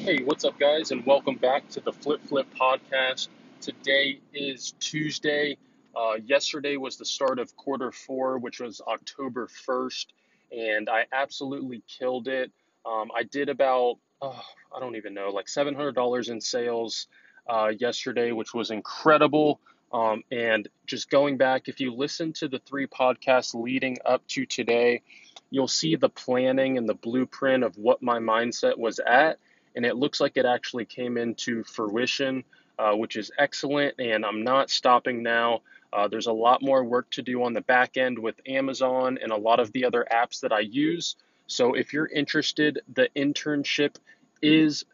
Hey, what's up, guys, and welcome back to the Flip Flip Podcast. Today is Tuesday. Uh, yesterday was the start of quarter four, which was October 1st, and I absolutely killed it. Um, I did about, oh, I don't even know, like $700 in sales uh, yesterday, which was incredible. Um, and just going back, if you listen to the three podcasts leading up to today, you'll see the planning and the blueprint of what my mindset was at and it looks like it actually came into fruition, uh, which is excellent. And I'm not stopping now. Uh, there's a lot more work to do on the back end with Amazon and a lot of the other apps that I use. So if you're interested, the internship is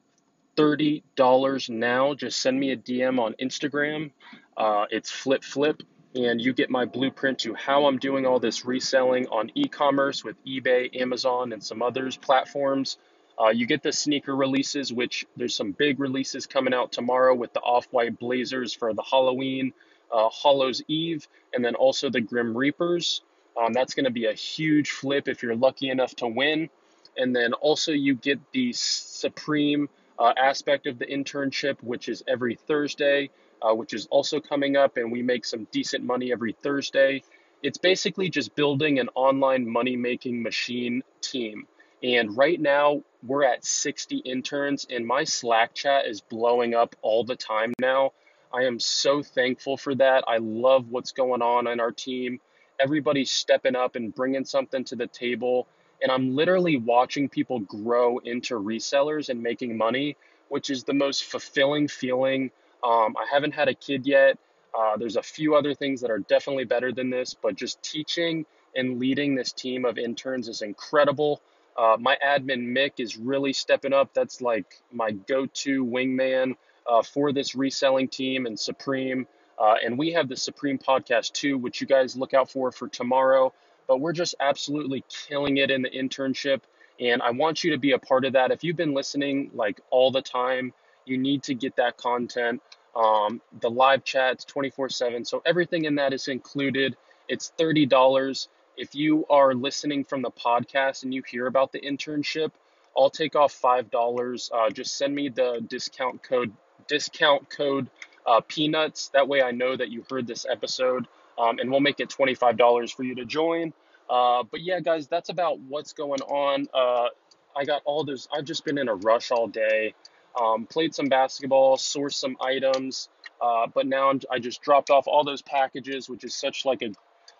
$30 now. Just send me a DM on Instagram. Uh, it's Flip Flip, and you get my blueprint to how I'm doing all this reselling on e commerce with eBay, Amazon, and some others platforms. Uh, you get the sneaker releases, which there's some big releases coming out tomorrow with the off white blazers for the Halloween, uh, Hallows Eve, and then also the Grim Reapers. Um, that's going to be a huge flip if you're lucky enough to win. And then also, you get the Supreme uh, aspect of the internship, which is every Thursday, uh, which is also coming up, and we make some decent money every Thursday. It's basically just building an online money making machine team. And right now, we're at 60 interns, and my Slack chat is blowing up all the time now. I am so thankful for that. I love what's going on in our team. Everybody's stepping up and bringing something to the table. And I'm literally watching people grow into resellers and making money, which is the most fulfilling feeling. Um, I haven't had a kid yet. Uh, there's a few other things that are definitely better than this, but just teaching and leading this team of interns is incredible. Uh, my admin Mick is really stepping up. That's like my go-to wingman uh, for this reselling team and Supreme. Uh, and we have the Supreme podcast too, which you guys look out for for tomorrow. But we're just absolutely killing it in the internship, and I want you to be a part of that. If you've been listening like all the time, you need to get that content. Um, the live chats 24 7. So everything in that is included. It's $30 if you are listening from the podcast and you hear about the internship, I'll take off five dollars. Uh, just send me the discount code discount code uh, peanuts. That way I know that you heard this episode, um, and we'll make it twenty five dollars for you to join. Uh, but yeah, guys, that's about what's going on. Uh, I got all those. I've just been in a rush all day. Um, played some basketball, sourced some items, uh, but now I'm, I just dropped off all those packages, which is such like a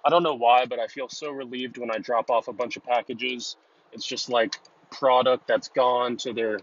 I don't know why, but I feel so relieved when I drop off a bunch of packages. It's just like product that's gone to their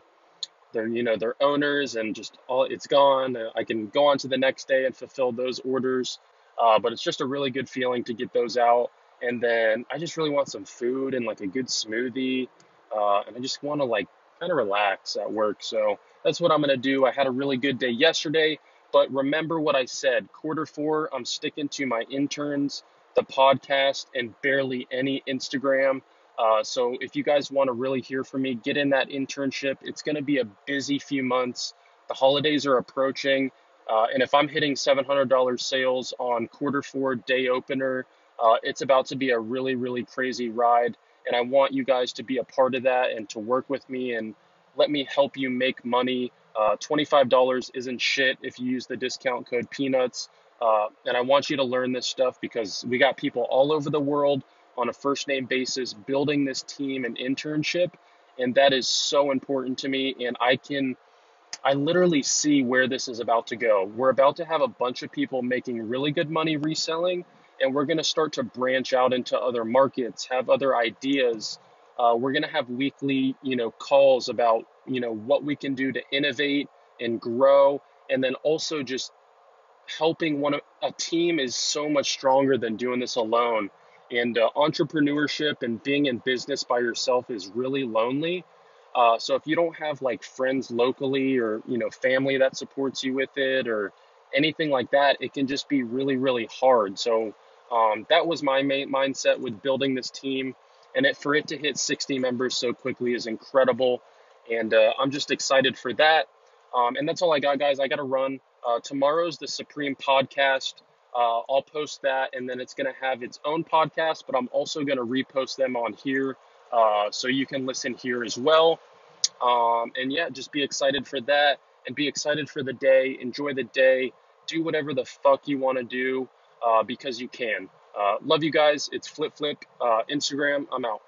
their you know their owners and just all it's gone. I can go on to the next day and fulfill those orders. Uh, but it's just a really good feeling to get those out. And then I just really want some food and like a good smoothie. Uh, and I just want to like kind of relax at work. So that's what I'm going to do. I had a really good day yesterday. But remember what I said quarter four, I'm sticking to my interns the podcast and barely any Instagram. Uh, so if you guys want to really hear from me, get in that internship. It's going to be a busy few months. The holidays are approaching. Uh, and if I'm hitting $700 sales on quarter four day opener, uh, it's about to be a really, really crazy ride. And I want you guys to be a part of that and to work with me and let me help you make money. Uh, $25 isn't shit if you use the discount code PEANUTS. Uh, and I want you to learn this stuff because we got people all over the world on a first name basis building this team and internship. And that is so important to me. And I can, I literally see where this is about to go. We're about to have a bunch of people making really good money reselling, and we're going to start to branch out into other markets, have other ideas. Uh, we're going to have weekly, you know, calls about, you know, what we can do to innovate and grow, and then also just helping one a team is so much stronger than doing this alone. And uh, entrepreneurship and being in business by yourself is really lonely. Uh, so if you don't have like friends locally or you know family that supports you with it or anything like that, it can just be really really hard. So um, that was my main mindset with building this team, and it for it to hit 60 members so quickly is incredible. And uh, I'm just excited for that. Um, and that's all I got, guys. I got to run. Uh, tomorrow's the Supreme podcast. Uh, I'll post that, and then it's going to have its own podcast, but I'm also going to repost them on here uh, so you can listen here as well. Um, and yeah, just be excited for that and be excited for the day. Enjoy the day. Do whatever the fuck you want to do uh, because you can. Uh, love you guys. It's Flip Flip uh, Instagram. I'm out.